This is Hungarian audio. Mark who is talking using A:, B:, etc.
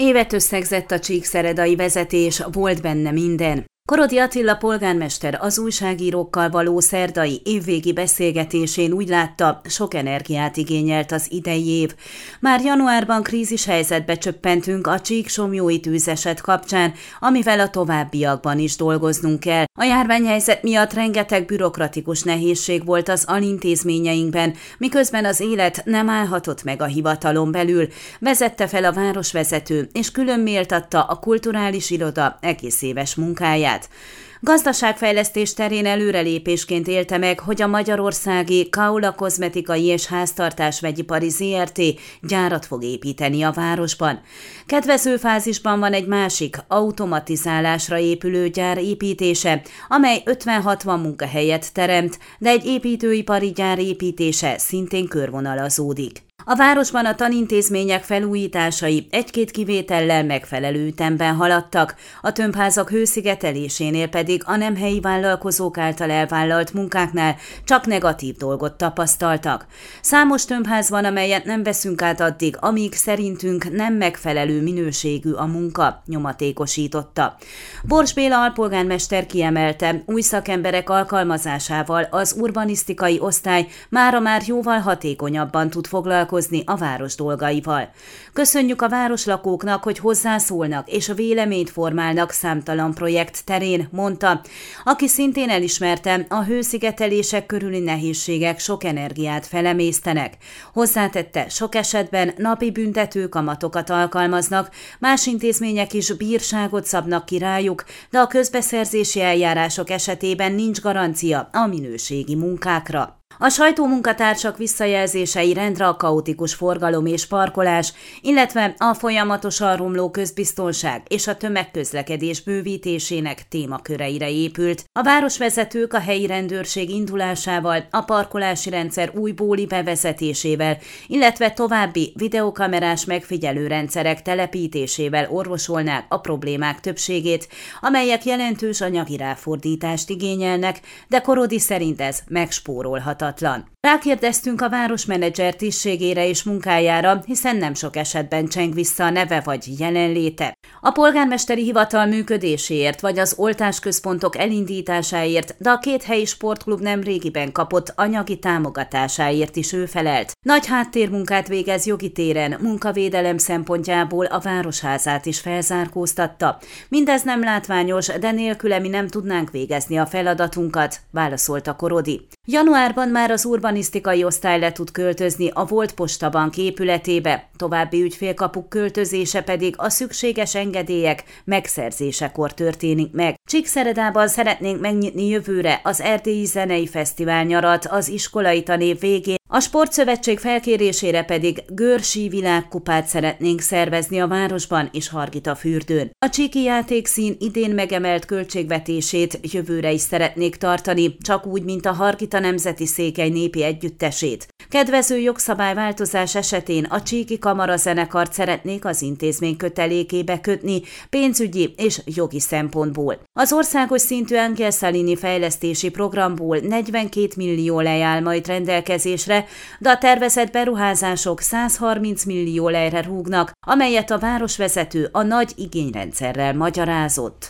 A: Évet összegzett a csíkszeredai vezetés, volt benne minden. Korodi Attila polgármester az újságírókkal való szerdai évvégi beszélgetésén úgy látta, sok energiát igényelt az idei év. Már januárban krízis helyzetbe csöppentünk a csíksomjói tűzeset kapcsán, amivel a továbbiakban is dolgoznunk kell. A járványhelyzet miatt rengeteg bürokratikus nehézség volt az alintézményeinkben, miközben az élet nem állhatott meg a hivatalon belül, vezette fel a városvezető, és külön méltatta a kulturális iroda egész éves munkáját. Gazdaságfejlesztés terén előrelépésként élte meg, hogy a magyarországi Kaula kozmetikai és háztartás vegyipari ZRT gyárat fog építeni a városban. Kedvező fázisban van egy másik, automatizálásra épülő gyár építése, amely 50-60 munkahelyet teremt, de egy építőipari gyár építése szintén körvonalazódik. A városban a tanintézmények felújításai egy-két kivétellel megfelelő ütemben haladtak, a tömbházak hőszigetelésénél pedig a nem helyi vállalkozók által elvállalt munkáknál csak negatív dolgot tapasztaltak. Számos tömbház van, amelyet nem veszünk át addig, amíg szerintünk nem megfelelő minőségű a munka, nyomatékosította. Bors Béla alpolgármester kiemelte, új szakemberek alkalmazásával az urbanisztikai osztály mára már jóval hatékonyabban tud foglalkozni foglalkozni a város dolgaival. Köszönjük a városlakóknak, hogy hozzászólnak és a véleményt formálnak számtalan projekt terén, mondta, aki szintén elismerte, a hőszigetelések körüli nehézségek sok energiát felemésztenek. Hozzátette, sok esetben napi büntető kamatokat alkalmaznak, más intézmények is bírságot szabnak ki rájuk, de a közbeszerzési eljárások esetében nincs garancia a minőségi munkákra. A sajtómunkatársak visszajelzései rendre a kaotikus forgalom és parkolás, illetve a folyamatosan romló közbiztonság és a tömegközlekedés bővítésének témaköreire épült. A városvezetők a helyi rendőrség indulásával, a parkolási rendszer újbóli bevezetésével, illetve további videokamerás megfigyelő rendszerek telepítésével orvosolnák a problémák többségét, amelyek jelentős anyagi ráfordítást igényelnek, de Korodi szerint ez megspórolhat Scotland. Rákérdeztünk a városmenedzser tisztségére és munkájára, hiszen nem sok esetben cseng vissza a neve vagy jelenléte. A polgármesteri hivatal működéséért vagy az oltásközpontok elindításáért, de a két helyi sportklub nem régiben kapott anyagi támogatásáért is ő felelt. Nagy háttérmunkát végez jogi téren, munkavédelem szempontjából a városházát is felzárkóztatta. Mindez nem látványos, de nélküle mi nem tudnánk végezni a feladatunkat, válaszolta Korodi. Januárban már az urbanisztikai osztály le tud költözni a volt postabank épületébe, további ügyfélkapuk költözése pedig a szükséges engedélyek megszerzésekor történik meg. Csíkszeredában szeretnénk megnyitni jövőre az Erdélyi Zenei Fesztivál nyarat az iskolai tanév végén, a Sportszövetség felkérésére pedig Görsi világkupát szeretnénk szervezni a városban és Hargita fürdőn. A csíki játékszín idén megemelt költségvetését jövőre is szeretnék tartani, csak úgy, mint a Hargita Nemzeti Székely Népi Együttesét. Kedvező jogszabályváltozás esetén a Csíki Kamara zenekart szeretnék az intézmény kötelékébe kötni pénzügyi és jogi szempontból. Az országos szintű Angel Salini fejlesztési programból 42 millió lejáll majd rendelkezésre, de a tervezett beruházások 130 millió lejre rúgnak, amelyet a városvezető a nagy igényrendszerrel magyarázott.